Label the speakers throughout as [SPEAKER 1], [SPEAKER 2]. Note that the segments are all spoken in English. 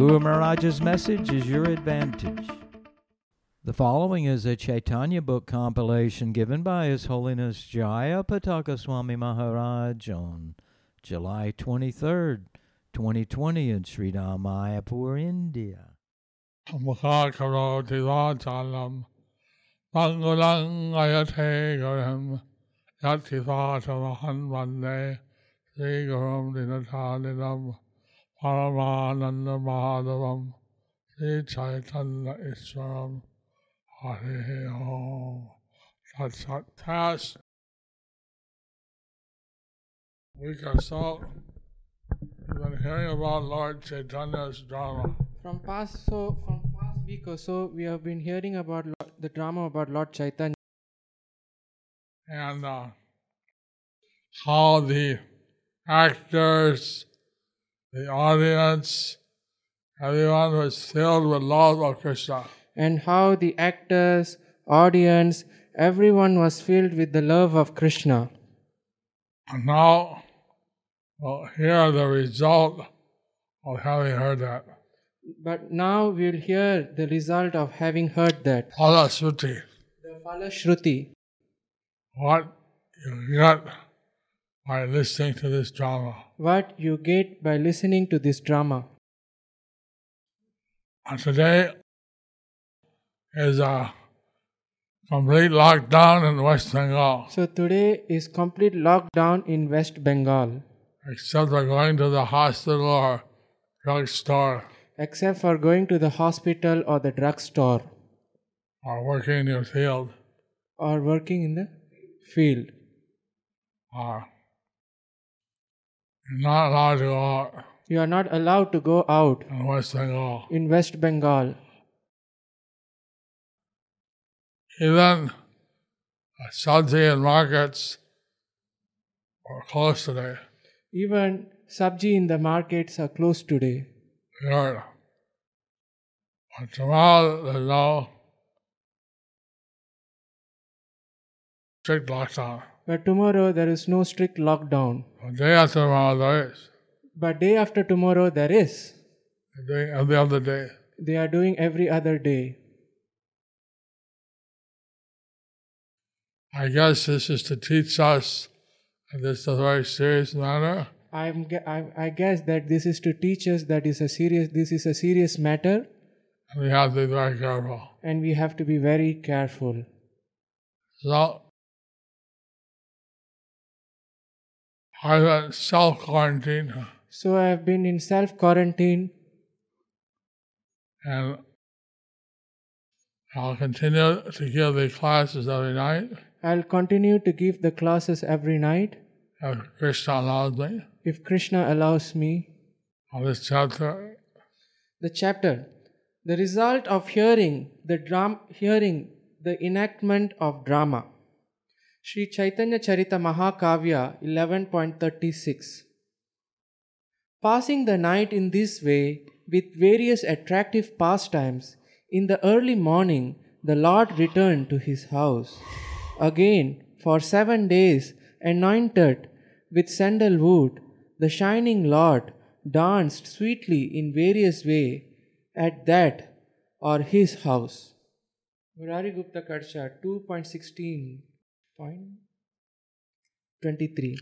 [SPEAKER 1] Guru Maharaj's message is your advantage. The following is a Chaitanya book compilation given by His Holiness Jaya Pataka Swami Maharaj on July 23rd, 2020 in Sri Mayapur, India.
[SPEAKER 2] Mukhakaroti vachalam Mangulang ayate garam Yati vachamahan vande Sri Gurum dinatalinam Paramananda Madhavam Sri Chaitanya Iswaram Hare Om. Sat Sat Past week or so You've been hearing about Lord Chaitanya's drama?
[SPEAKER 3] From past so from past week or so, we have been hearing about Lo- the drama about Lord Chaitanya.
[SPEAKER 2] And uh, how the actors, the audience, everyone was filled with love of Krishna.
[SPEAKER 3] and how the actors, audience, everyone was filled with the love of Krishna.
[SPEAKER 2] And now we'll hear the result of having heard that.
[SPEAKER 3] But now we'll hear the result of having heard that.
[SPEAKER 2] Pala Suti,
[SPEAKER 3] The Falashruti,
[SPEAKER 2] what you get by listening to this drama.
[SPEAKER 3] what you get by listening to this drama.
[SPEAKER 2] And today is a complete lockdown in West Bengal.
[SPEAKER 3] So today is complete lockdown in West Bengal,
[SPEAKER 2] except for going to the hospital or drugstore
[SPEAKER 3] except for going to the hospital or the drugstore
[SPEAKER 2] or working in your field.
[SPEAKER 3] or working in the field.
[SPEAKER 2] Or you're not allowed to go out
[SPEAKER 3] You are not allowed to go out
[SPEAKER 2] in West Bengal.
[SPEAKER 3] in West Bengal.
[SPEAKER 2] Even the sabzi and markets are closed today.
[SPEAKER 3] Even sabji in the markets are closed today.
[SPEAKER 2] Heard. But tomorrow there's no strict lockdown.
[SPEAKER 3] But tomorrow there is no strict lockdown.
[SPEAKER 2] Day after tomorrow there is.
[SPEAKER 3] But day after tomorrow there is.
[SPEAKER 2] Doing every uh, other day.
[SPEAKER 3] They are doing every other day.
[SPEAKER 2] I guess this is to teach us that this is a very serious matter.
[SPEAKER 3] I'm, gue- I, I guess that this is to teach us that is a serious this is a serious matter
[SPEAKER 2] and we have to be very careful.
[SPEAKER 3] and we have to be very careful.
[SPEAKER 2] So, I've been self quarantine
[SPEAKER 3] So I have been in self quarantine
[SPEAKER 2] and I'll continue to give the classes every night
[SPEAKER 3] I'll continue to give the classes every night
[SPEAKER 2] if Krishna allows me.
[SPEAKER 3] if Krishna allows me.
[SPEAKER 2] On this chapter,
[SPEAKER 3] The chapter The result of hearing the drama, hearing the enactment of drama. Sri Chaitanya Charita Mahakavya 11.36 Passing the night in this way with various attractive pastimes, in the early morning the Lord returned to his house. Again, for seven days, anointed with sandalwood, the shining Lord danced sweetly in various way at that or his house. Murari Gupta Kadacha 2.16.23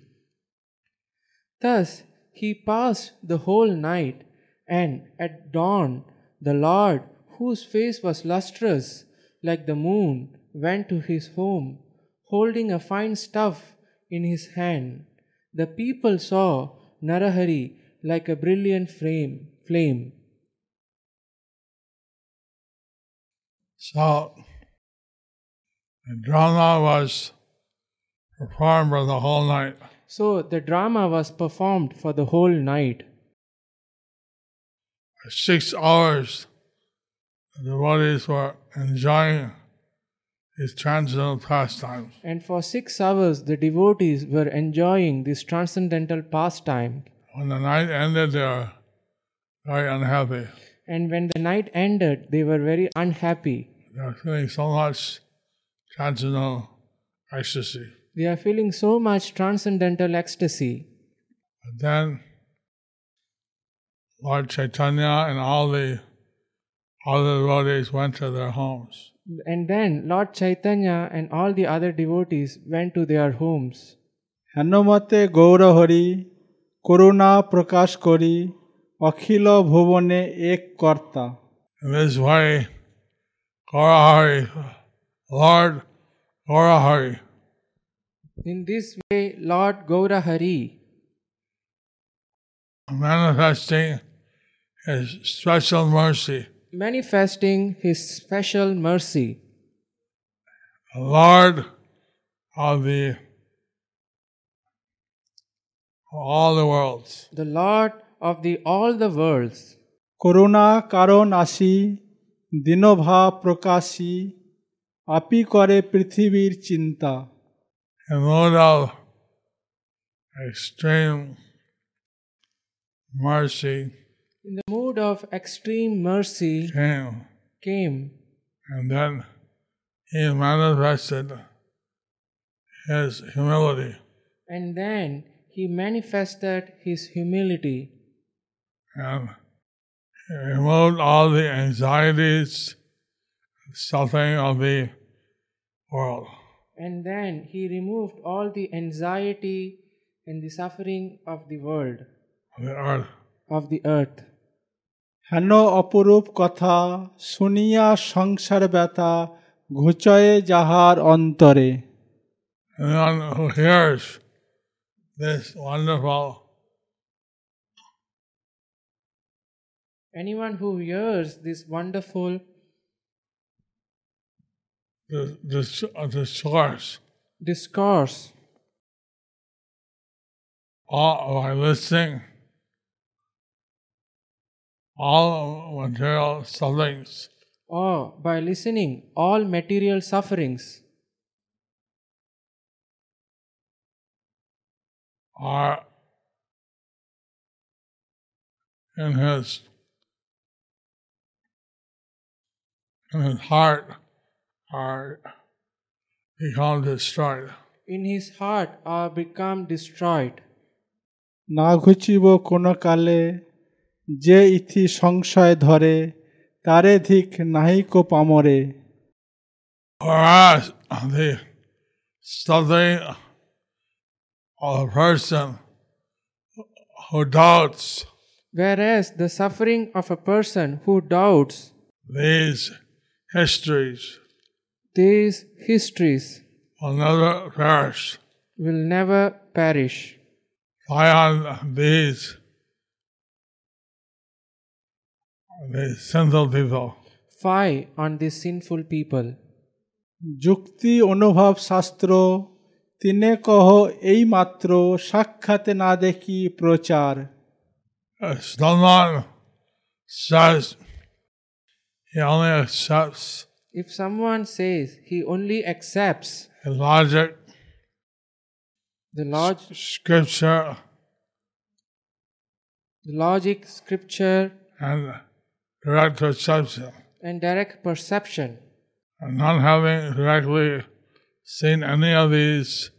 [SPEAKER 3] Thus he passed the whole night, and at dawn the Lord, whose face was lustrous like the moon, went to his home, holding a fine stuff in his hand. The people saw Narahari like a brilliant flame. flame.
[SPEAKER 2] so drama was performed for the whole night.
[SPEAKER 3] So the drama was performed for the whole night.
[SPEAKER 2] For six hours, the devotees were enjoying these transcendental pastimes.
[SPEAKER 3] And for six hours, the devotees were enjoying this transcendental pastime.
[SPEAKER 2] When the night ended, they were very unhappy.
[SPEAKER 3] And when the night ended, they were very unhappy.
[SPEAKER 2] They were feeling so much transcendental ecstasy.
[SPEAKER 3] They are feeling so much transcendental ecstasy.
[SPEAKER 2] But then Lord Chaitanya and all the other devotees went to their homes.
[SPEAKER 3] And then Lord Chaitanya and all the other devotees went to their homes.
[SPEAKER 4] হেনমতে Gaurhari করুণা প্রকাশ করি অখিল ভুবনে এক কর্তা
[SPEAKER 2] In this way, Gaurahari, Lord Gaurahari,
[SPEAKER 3] In this way, Lord Gaurahari,
[SPEAKER 2] manifesting his special mercy,
[SPEAKER 3] manifesting his special mercy,
[SPEAKER 2] the Lord of the of all the worlds,
[SPEAKER 3] the Lord of the all the worlds,
[SPEAKER 4] করুণা কারণ আসি দীনভা প্রকাশী আপি করে পৃথিবীর চিন্তা
[SPEAKER 2] in mode of extreme mercy
[SPEAKER 3] in the mood of extreme mercy,
[SPEAKER 2] came,
[SPEAKER 3] came,
[SPEAKER 2] and then he manifested his humility.
[SPEAKER 3] and then he manifested his humility
[SPEAKER 2] and he removed all the anxieties, suffering of the world.
[SPEAKER 3] and then he removed all the anxiety and the suffering of the world,
[SPEAKER 2] of the earth.
[SPEAKER 3] of the earth.
[SPEAKER 4] হেন অপরূপ কথা শুনিয়া সংসার ব্যথা ঘুচয়ে যাহার অন্তরে
[SPEAKER 2] Anyone who hears this wonderful
[SPEAKER 3] Anyone who hears this wonderful
[SPEAKER 2] dis- dis- uh, discourse,
[SPEAKER 3] discourse
[SPEAKER 2] all by listening, all material sufferings.
[SPEAKER 3] Or by listening all material sufferings.
[SPEAKER 2] Are in his in his heart are become destroyed.
[SPEAKER 3] in his heart are become destroyed.
[SPEAKER 4] না ঘুচিব কোনো কালে যে ইথি সংশয় ধরে তারে ধিক নাহিক পামরে
[SPEAKER 2] Whereas the something of a person who doubts
[SPEAKER 3] Whereas the suffering of a person who doubts
[SPEAKER 2] these histories
[SPEAKER 3] these histories
[SPEAKER 2] will never perish.
[SPEAKER 3] will never perish.
[SPEAKER 2] Fly on these these sinful people.
[SPEAKER 3] Fie on these sinful people.
[SPEAKER 4] যুক্তি অনুভব শাস্ত্র তিনে কহ এই মাত্র সাক্ষাতে না দেখি প্রচার
[SPEAKER 2] If someone says he only accepts
[SPEAKER 3] If someone says he only accepts
[SPEAKER 2] his logic,
[SPEAKER 3] the log-
[SPEAKER 2] scripture,
[SPEAKER 3] the logic, scripture,
[SPEAKER 2] and direct perception,
[SPEAKER 3] and direct perception,
[SPEAKER 2] and not having directly seen any of these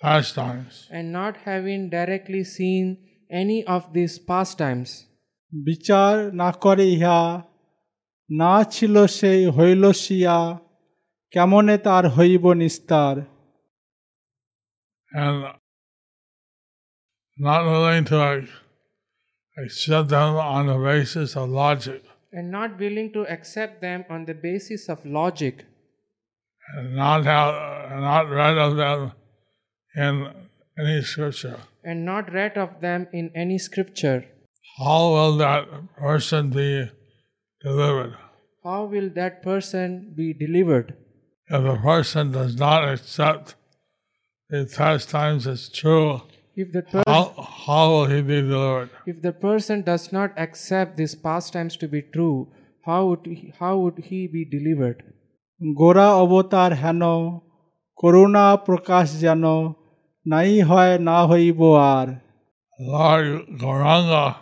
[SPEAKER 2] pastimes,
[SPEAKER 3] and not having directly seen any of these pastimes,
[SPEAKER 4] বিচার না করে ইহা না ছিল সেই হইল সিয়া কেমনে তার হইব নিস্তার
[SPEAKER 2] and not willing to ac- accept them on the basis of logic,
[SPEAKER 3] and not willing to accept them on the basis of logic,
[SPEAKER 2] and not have not read of them in any scripture.
[SPEAKER 3] and not read of them in any scripture.
[SPEAKER 2] How will that person be delivered?
[SPEAKER 3] How will that person be delivered?
[SPEAKER 2] If a person does not accept the pastimes as true,
[SPEAKER 3] If that person
[SPEAKER 2] how, how will he be delivered?
[SPEAKER 3] If the person does not accept these pastimes to be true, how would he, how would he be delivered?
[SPEAKER 4] গোরা অবতার হেন করুণা প্রকাশ যেন নাই হয় না হইব আর
[SPEAKER 2] Lord Gauranga,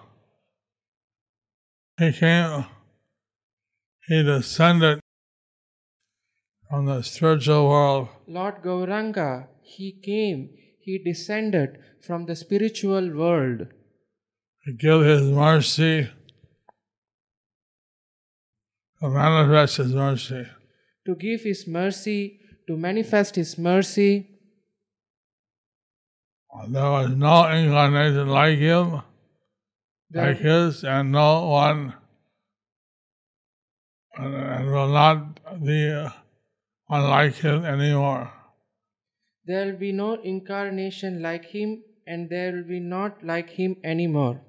[SPEAKER 2] he came, he descended from the spiritual world
[SPEAKER 3] Lord Gauranga, he came, he descended from the spiritual world
[SPEAKER 2] to give his mercy, to manifest his mercy.
[SPEAKER 3] to give his mercy, to manifest his mercy.
[SPEAKER 2] There was no incarnation like him,
[SPEAKER 3] There,
[SPEAKER 2] like his, and no one, and, and will not be unlike him anymore.
[SPEAKER 3] there will be no incarnation like him, and there will be not like him anymore.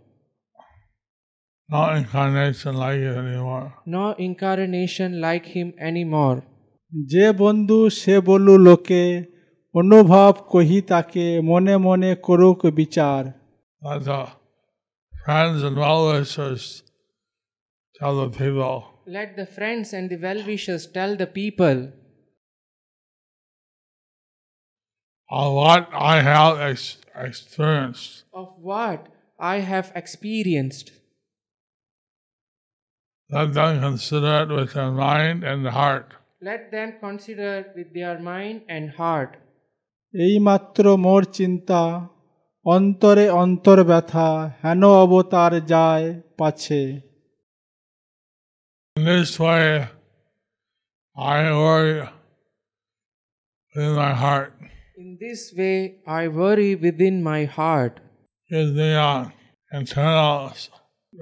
[SPEAKER 2] No incarnation like him anymore.
[SPEAKER 3] No incarnation like him anymore.
[SPEAKER 4] যে বন্ধু সে বলু লোকে অনুভব কহি তাকে মনে মনে করুক বিচার
[SPEAKER 2] Let the friends and well-wishers tell the people
[SPEAKER 3] Let the friends and the well wishers tell the people
[SPEAKER 2] of what I have ex- experienced.
[SPEAKER 3] of what I have experienced.
[SPEAKER 2] Let them consider it with their mind and heart.
[SPEAKER 3] Let them consider with their mind and heart.
[SPEAKER 4] এইমাত্র মোর চিন্তা অন্তরে অন্তর ব্যথা হেন অবতার যায় পাছে
[SPEAKER 2] in this way, I worry in my heart.
[SPEAKER 3] In this way, I worry within my heart.
[SPEAKER 2] Gives me uh, internal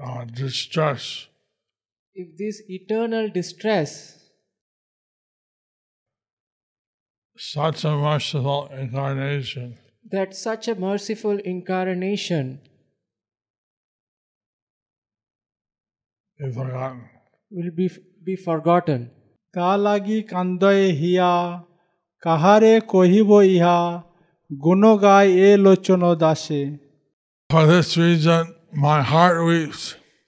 [SPEAKER 2] uh, distress.
[SPEAKER 3] If this eternal distress,
[SPEAKER 2] Such a merciful incarnation
[SPEAKER 3] that such a merciful incarnation
[SPEAKER 2] is forgotten
[SPEAKER 3] will be, be forgotten.
[SPEAKER 4] কান্দয়ে হিয়া কাহারে কহিব ইহা গুণ গায় এ লোচন দাসে
[SPEAKER 2] For this reason, my heart weeps.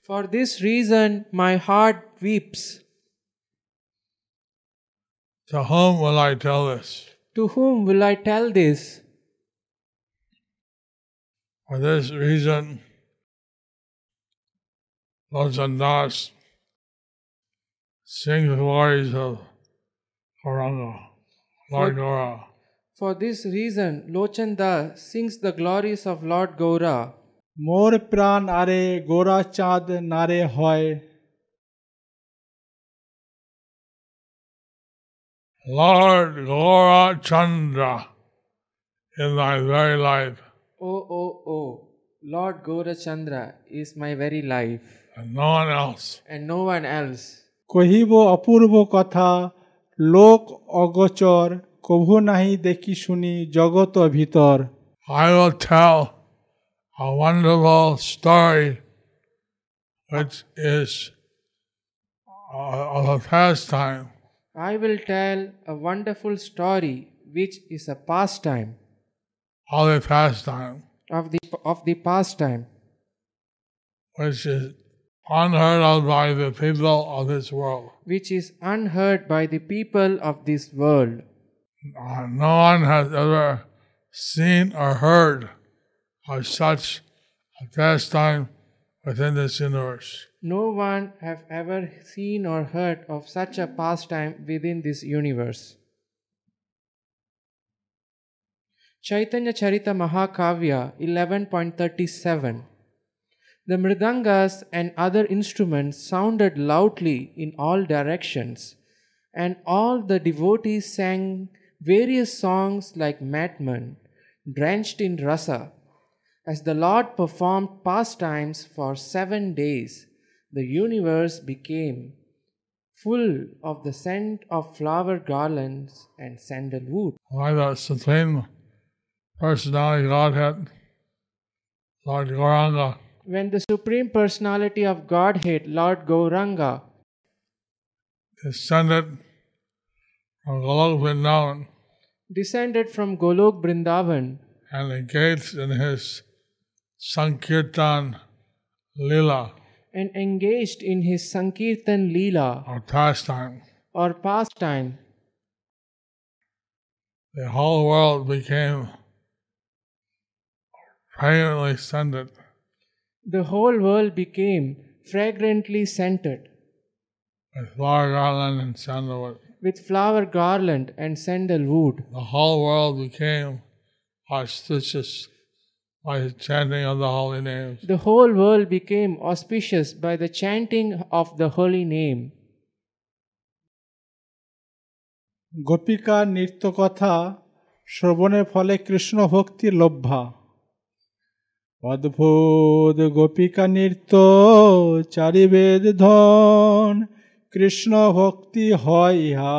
[SPEAKER 3] For this reason, my heart weeps.
[SPEAKER 2] To whom will I tell this?
[SPEAKER 3] To whom will I tell this?
[SPEAKER 2] For this reason, Lord Lochan Das sing the glories of Gauranga, Lord Gaura.
[SPEAKER 3] For this reason, Lochanda sings the glories of Lord Gaura.
[SPEAKER 4] More প্রাণ আরে গোরা চাঁদ নারে
[SPEAKER 2] Lord Gaura Chandra, in thy very life.
[SPEAKER 3] Oh, oh, oh, Lord Gaura Chandra is my very life.
[SPEAKER 2] And no one else.
[SPEAKER 3] And no one else.
[SPEAKER 4] কহিব অপূর্ব কথা লোক অগোচর কভু নাহি দেখি শুনি জগত ভিতর
[SPEAKER 2] I will tell a wonderful story which is uh, of a pastime
[SPEAKER 3] I will tell a wonderful story which is a pastime
[SPEAKER 2] of a pastime
[SPEAKER 3] of the of the pastime
[SPEAKER 2] which is unheard of by the people of this world.
[SPEAKER 3] which is unheard by the people of this world.
[SPEAKER 2] Uh, no one has ever seen or heard of such a pastime within this universe.
[SPEAKER 3] No one have ever seen or heard of such a pastime within this universe. Chaitanya Charita Mahakavya 11.37 The mridangas and other instruments sounded loudly in all directions, and all the devotees sang various songs like madmen, drenched in rasa. As the Lord performed pastimes for seven days, the universe became full of the scent of flower garlands and sandalwood.
[SPEAKER 2] By the Supreme Personality Godhead, Lord Gauranga,
[SPEAKER 3] When the Supreme Personality of Godhead, Lord Gauranga,
[SPEAKER 2] descended from Golok Brindavan and engaged in his Sankirtan Lila
[SPEAKER 3] and engaged in his Sankirtan Leela
[SPEAKER 2] or pastime,
[SPEAKER 3] or pastime,
[SPEAKER 2] the whole world became fragrantly scented
[SPEAKER 3] the whole world became fragrantly scented
[SPEAKER 2] with flower garland and sandalwood.
[SPEAKER 3] with flower garland and sandalwood.
[SPEAKER 2] The whole world became auspicious by the chanting of the holy names.
[SPEAKER 3] The whole world became auspicious by the chanting of the holy name.
[SPEAKER 4] গোপিকা নৃত্য কথা শ্রবণের ফলে কৃষ্ণ ভক্তি লভ্যা অদ্ভুত গোপিকা নৃত্য চারিবেদ ধন কৃষ্ণ ভক্তি হয় ইহা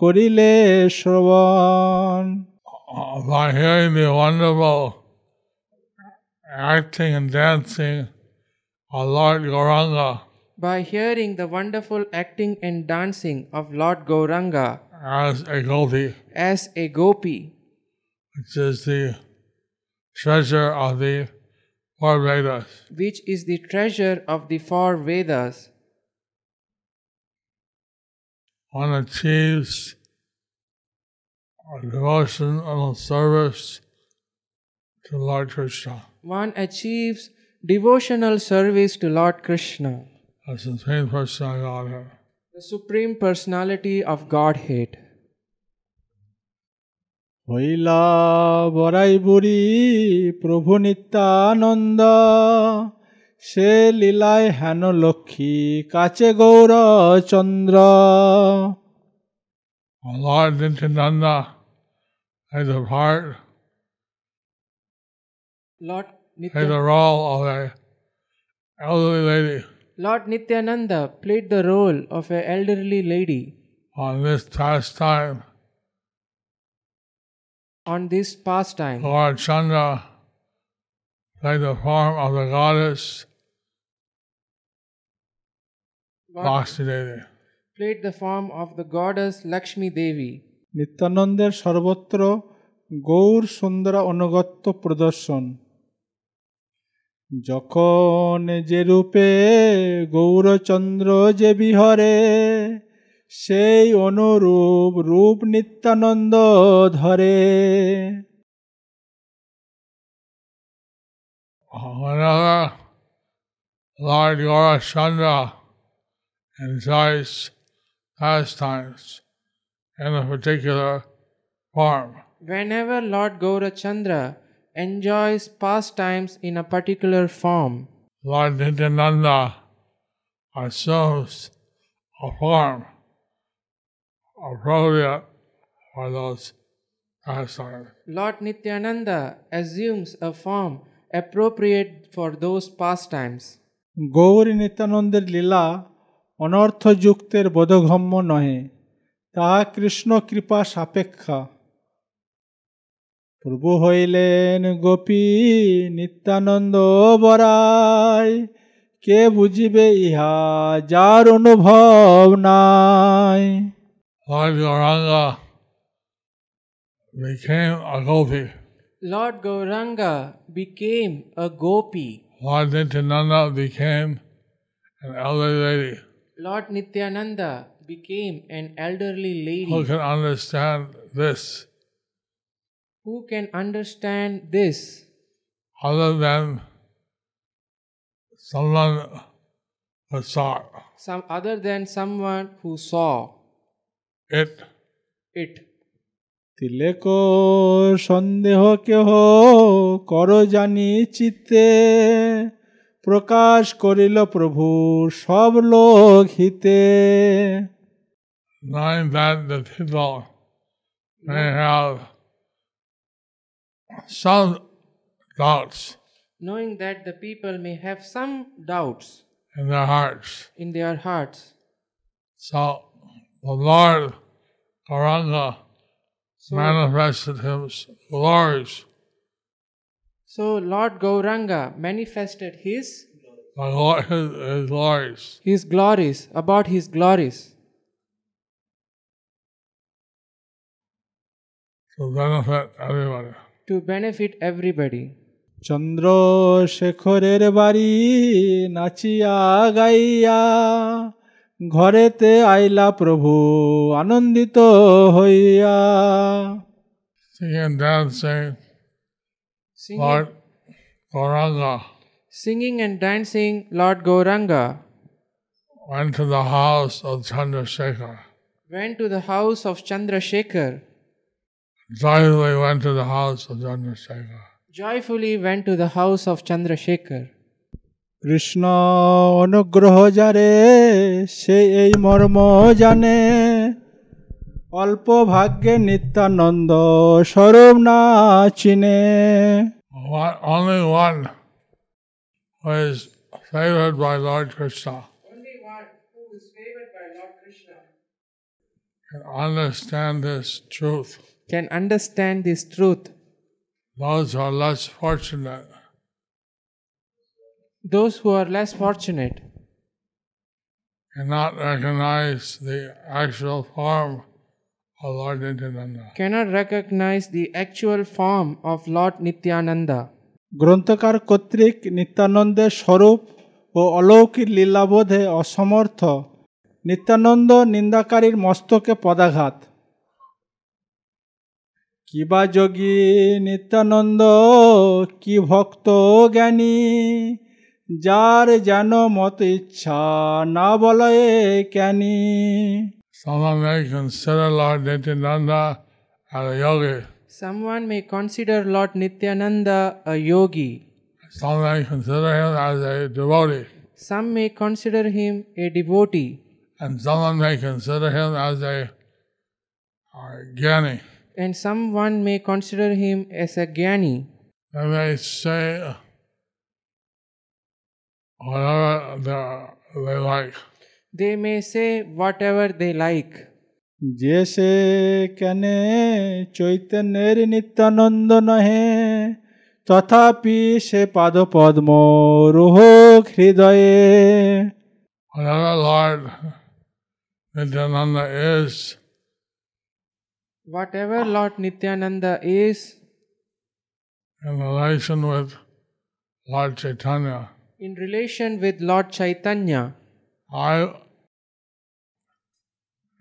[SPEAKER 4] করিলে শ্রবণ
[SPEAKER 2] Uh, By hearing the wonderful acting and dancing of Lord Gauranga
[SPEAKER 3] By hearing the wonderful acting and dancing of Lord Gauranga
[SPEAKER 2] as a gopi,
[SPEAKER 3] as a gopi,
[SPEAKER 2] which is the treasure of the four Vedas.
[SPEAKER 3] which is the treasure of the four Vedas,
[SPEAKER 2] one achieves a devotional service to Lord Krishna
[SPEAKER 3] one achieves devotional service to Lord Krishna,
[SPEAKER 2] the Supreme Person of Godhead.
[SPEAKER 3] the Supreme Personality of Godhead.
[SPEAKER 4] হইলা বরাই বুড়ি প্রভু নিত্যানন্দ সে লীলায় হেন লক্ষ্মী কাছে Gourchandra
[SPEAKER 2] Our Lord Nityananda had the part,
[SPEAKER 3] Lord,
[SPEAKER 2] had the
[SPEAKER 3] Nitya-
[SPEAKER 2] role of a elderly lady
[SPEAKER 3] Lord Nityananda played the role of an elderly lady
[SPEAKER 2] on this pastime.
[SPEAKER 3] on this pastime.
[SPEAKER 2] Lord Chandra played the form of the goddess
[SPEAKER 3] Lord
[SPEAKER 2] Devi.
[SPEAKER 3] played the form of the goddess Lakshmi Devi.
[SPEAKER 4] নিত্যানন্দের সর্বত্র গৌর সুন্দর অনুগত্য প্রদর্শন যখন যে রূপে গৌরচন্দ্র যে বিহরে সেই অনুরূপ রূপ নিত্যানন্দ ধরে
[SPEAKER 2] Whenever Lord Gaurachandra enjoys pastimes in a particular form,
[SPEAKER 3] Whenever Lord Gaurachandra enjoys pastimes in a particular form,
[SPEAKER 2] Lord Nityananda assumes a form appropriate for those pastimes.
[SPEAKER 3] Lord Nityananda assumes a form appropriate for those pastimes.
[SPEAKER 4] Gauri নিত্যানন্দের লীলা অনর্থযুক্তের বোধগম্য নহে তাহা কৃষ্ণ কৃপা সাপেক্ষা প্রভু হইলেন গোপী নিত্যানন্দ বরাই কে বুঝিবে ইহা যার অনুভব নাই
[SPEAKER 2] Lord Gauranga became a gopi.
[SPEAKER 3] Lord Gauranga became a gopi.
[SPEAKER 2] Lord Nityananda became an elderly lady.
[SPEAKER 3] Lord Nityananda became an elderly
[SPEAKER 2] who can understand this?
[SPEAKER 3] Who can understand this?
[SPEAKER 2] Other than someone who saw.
[SPEAKER 3] Some other than someone who saw
[SPEAKER 2] it.
[SPEAKER 3] it?
[SPEAKER 4] Tilak সন্দেহ কেহ কর জানি চিত্তে প্রকাশ করিল প্রভু সব লোক হিতে
[SPEAKER 2] Knowing that the people may have some doubts
[SPEAKER 3] Knowing that the people may have some doubts
[SPEAKER 2] in their hearts.
[SPEAKER 3] in their hearts.
[SPEAKER 2] So the Lord Gauranga
[SPEAKER 3] so,
[SPEAKER 2] manifested his glories.
[SPEAKER 3] So Lord Gauranga manifested his
[SPEAKER 2] Lord, his, his glories.
[SPEAKER 3] His glories, about his glories.
[SPEAKER 2] To benefit everybody.
[SPEAKER 3] To benefit everybody.
[SPEAKER 4] চন্দ্র শেখরের বাড়ি নাচিয়া গাইয়া ঘরেতে আইলা প্রভু আনন্দিত হইয়া
[SPEAKER 2] Singing and dancing,
[SPEAKER 3] Singing,
[SPEAKER 2] Lord Gauranga
[SPEAKER 3] singing and dancing, Lord Gauranga
[SPEAKER 2] went to the house of Chandrasekhar.
[SPEAKER 3] went to the house of Chandrasekhar,
[SPEAKER 2] Joyfully went to the house of Chandrasekhar.
[SPEAKER 3] joyfully went to the house of Chandrasekhar.
[SPEAKER 4] Krishna অনুগ্রহ যারে সে এই মর্ম জানে অল্প ভাগ্যে নিত্যানন্দ স্বরূপ না চিনে
[SPEAKER 2] One, only one is favored by Lord Krishna
[SPEAKER 3] Only one who is favored by Lord Krishna
[SPEAKER 2] can understand this truth.
[SPEAKER 3] can understand this truth.
[SPEAKER 2] Those who are less fortunate
[SPEAKER 3] Those who are less fortunate
[SPEAKER 2] cannot recognize the actual form of Lord Nityananda.
[SPEAKER 3] cannot recognize the actual form of Lord Nityananda.
[SPEAKER 4] গ্রন্থকার কর্তৃক নিত্যানন্দের স্বরূপ ও অলৌকিক লীলাবোধে অসমর্থ নিত্যানন্দ নিন্দাকারীর মস্তকে পদাঘাত কিবা যোগী নিত্যানন্দ কি ভক্ত জ্ঞানী যার যেন মত ইচ্ছা না বলয়ে জ্ঞানী
[SPEAKER 2] Someone may consider Lord Nityananda as a yogi.
[SPEAKER 3] Someone may consider Lord Nityananda a yogi.
[SPEAKER 2] Some may consider him as a devotee.
[SPEAKER 3] Some may consider him a devotee.
[SPEAKER 2] And someone may consider him as a uh, jnani.
[SPEAKER 3] And someone may consider him as a Gyani.
[SPEAKER 2] They may say whatever the, they like.
[SPEAKER 3] They may say whatever they like.
[SPEAKER 4] जैसे कने चैतन्य नित्यानंद नहे तथापि से पाद पद्म रोह हृदय
[SPEAKER 2] Whatever Lord Nityananda is,
[SPEAKER 3] whatever Lord Nityananda is,
[SPEAKER 2] in relation with Lord Chaitanya,
[SPEAKER 3] in relation with Lord Chaitanya,
[SPEAKER 2] I,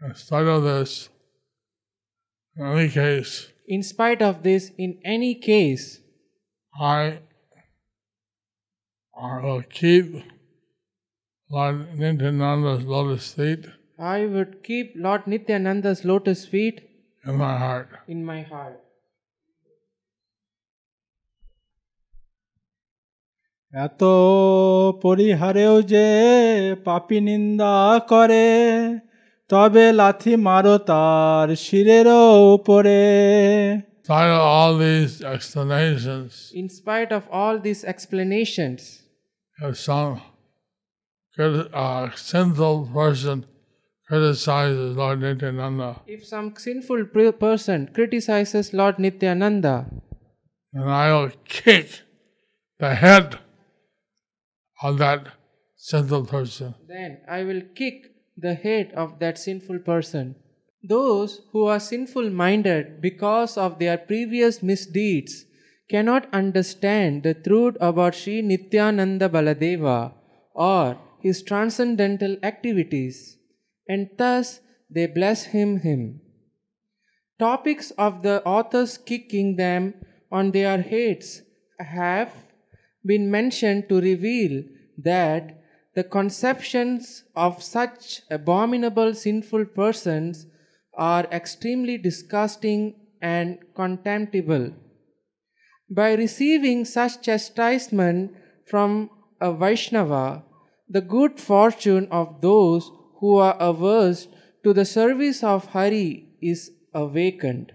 [SPEAKER 2] in spite of this, in any case,
[SPEAKER 3] in spite of this, in any case,
[SPEAKER 2] I, I will keep Lord Nityananda's lotus feet
[SPEAKER 3] I would keep Lord Nityananda's lotus feet
[SPEAKER 2] in my heart.
[SPEAKER 3] in my heart.
[SPEAKER 4] এত পরিহারেও যে পাপি নিন্দা করে তবে লাথি মারো তার শিরেরও উপরে
[SPEAKER 2] Despite of all these explanations,
[SPEAKER 3] In spite of all these explanations,
[SPEAKER 2] if some crit- uh, sinful person criticizes Lord Nityananda,
[SPEAKER 3] if some sinful per- person criticizes Lord Nityananda,
[SPEAKER 2] then I will kick the head of that sinful person.
[SPEAKER 3] then I will kick the head of that sinful person. Those who are sinful minded because of their previous misdeeds cannot understand the truth about Sri Nityananda Baladeva or his transcendental activities, and thus they blaspheme him. Topics of the authors kicking them on their heads have been mentioned to reveal that the conceptions of such abominable sinful persons are extremely disgusting and contemptible. By receiving such chastisement from a Vaishnava, the good fortune of those who are averse to the service of Hari is awakened.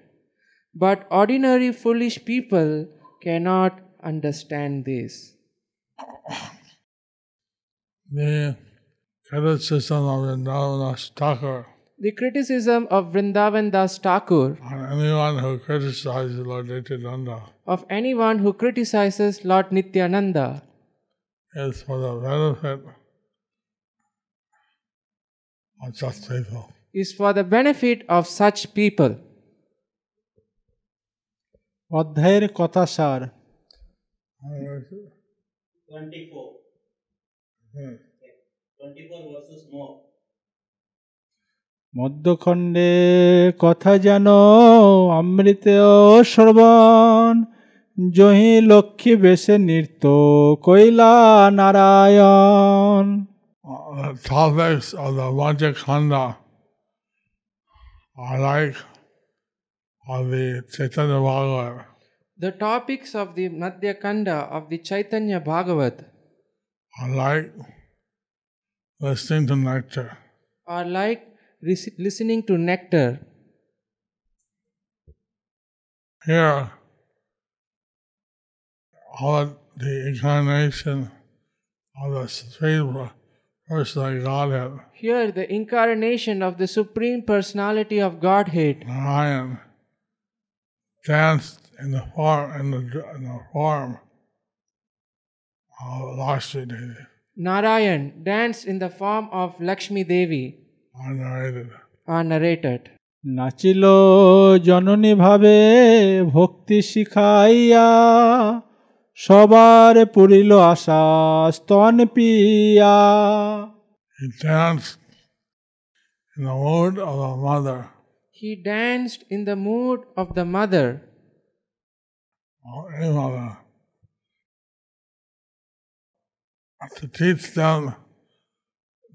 [SPEAKER 3] But ordinary foolish people cannot understand this.
[SPEAKER 2] The criticism of Vrindavan Thakur
[SPEAKER 3] The criticism of Vrindavan Das Thakur
[SPEAKER 2] on anyone who criticizes Lord Nityananda
[SPEAKER 3] of anyone who criticizes Lord Nityananda
[SPEAKER 2] is for the benefit of such people.
[SPEAKER 3] is for the benefit of such people.
[SPEAKER 4] অধ্যায়ের কথা সার
[SPEAKER 2] What is it?
[SPEAKER 5] 24.
[SPEAKER 2] Hmm.
[SPEAKER 5] 24 verses more.
[SPEAKER 4] মধ্যখণ্ডে কথা যেন অমৃত শ্রবণ জহি লক্ষ্মী বেশে নৃত্য কৈলা Narayan
[SPEAKER 2] Uh, topics of the Vajakanda are like of the Chaitanya Bhagavat.
[SPEAKER 3] The topics of the Madhya Kanda of the Chaitanya Bhagavat
[SPEAKER 2] are like listening to nectar.
[SPEAKER 3] are like ris- listening to nectar.
[SPEAKER 2] Here, all the incarnation of the Supreme Personality Godhead,
[SPEAKER 3] Here, the incarnation of the Supreme Personality of Godhead,
[SPEAKER 2] Narayan, danced in the form in the, in the form of Lakshmi Devi,
[SPEAKER 3] Narayan, danced in the form of Lakshmi Devi,
[SPEAKER 2] are narrated.
[SPEAKER 3] are narrated.
[SPEAKER 4] নাচিল জননী ভাবে ভক্তি শিখাইয়া সবার পুরিল আশা স্তন পিয়া
[SPEAKER 2] He danced in the mood of the mother,
[SPEAKER 3] He danced in the mood of the mother,
[SPEAKER 2] or to teach them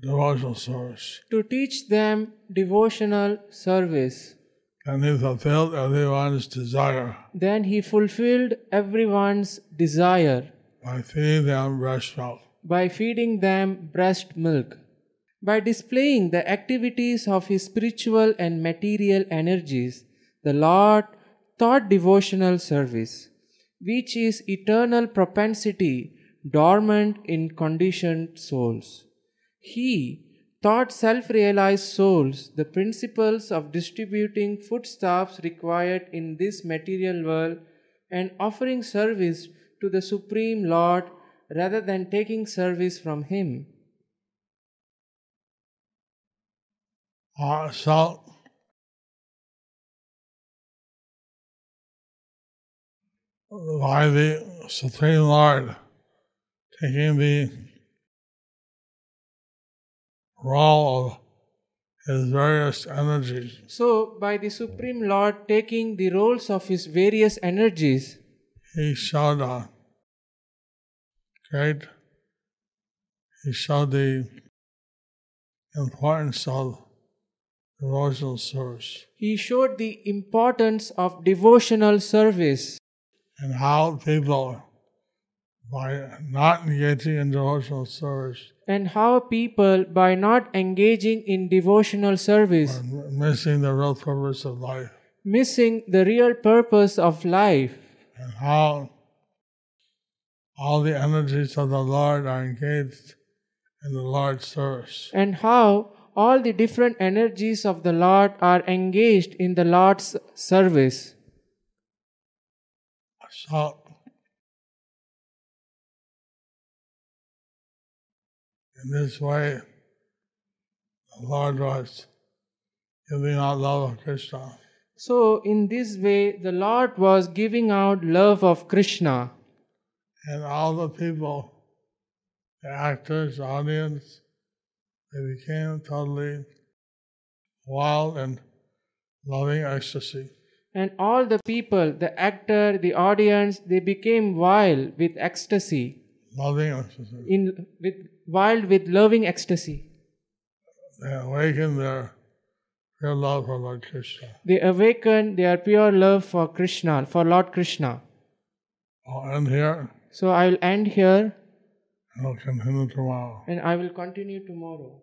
[SPEAKER 2] devotional service.
[SPEAKER 3] to teach them devotional service.
[SPEAKER 2] And he fulfilled everyone's desire
[SPEAKER 3] Then he fulfilled everyone's desire
[SPEAKER 2] by feeding them breast milk.
[SPEAKER 3] by feeding them breast milk. By displaying the activities of his spiritual and material energies, the Lord taught devotional service, which is eternal propensity dormant in conditioned souls. He taught self realized souls the principles of distributing foodstuffs required in this material world and offering service to the Supreme Lord rather than taking service from Him.
[SPEAKER 2] Uh, so, by the Supreme Lord taking the role of his various energies,
[SPEAKER 3] So, by the Supreme Lord taking the roles of His various energies,
[SPEAKER 2] he showed a great, he showed the importance of devotional service.
[SPEAKER 3] He showed the importance of devotional service
[SPEAKER 2] and how people, by not engaging in devotional service,
[SPEAKER 3] and how people, by not engaging in devotional service,
[SPEAKER 2] are missing the real purpose of life,
[SPEAKER 3] missing the real purpose of life,
[SPEAKER 2] and how all the energies of the Lord are engaged in the Lord's service.
[SPEAKER 3] and how all the different energies of the Lord are engaged in the Lord's service.
[SPEAKER 2] So, in this way, the Lord was giving out love of Krishna.
[SPEAKER 3] So, in this way, the Lord was giving out love of Krishna,
[SPEAKER 2] And all the people, the actors, the audience, they became totally wild and loving ecstasy.
[SPEAKER 3] And all the people, the actor, the audience, they became wild with ecstasy,
[SPEAKER 2] Loving ecstasy.
[SPEAKER 3] in with wild with loving ecstasy.
[SPEAKER 2] They awakened their real love for Lord Krishna.
[SPEAKER 3] They awakened their pure love for Krishna, for Lord Krishna.
[SPEAKER 2] I'll end here
[SPEAKER 3] So I will end here
[SPEAKER 2] and we'll continue tomorrow.
[SPEAKER 3] and I will continue tomorrow.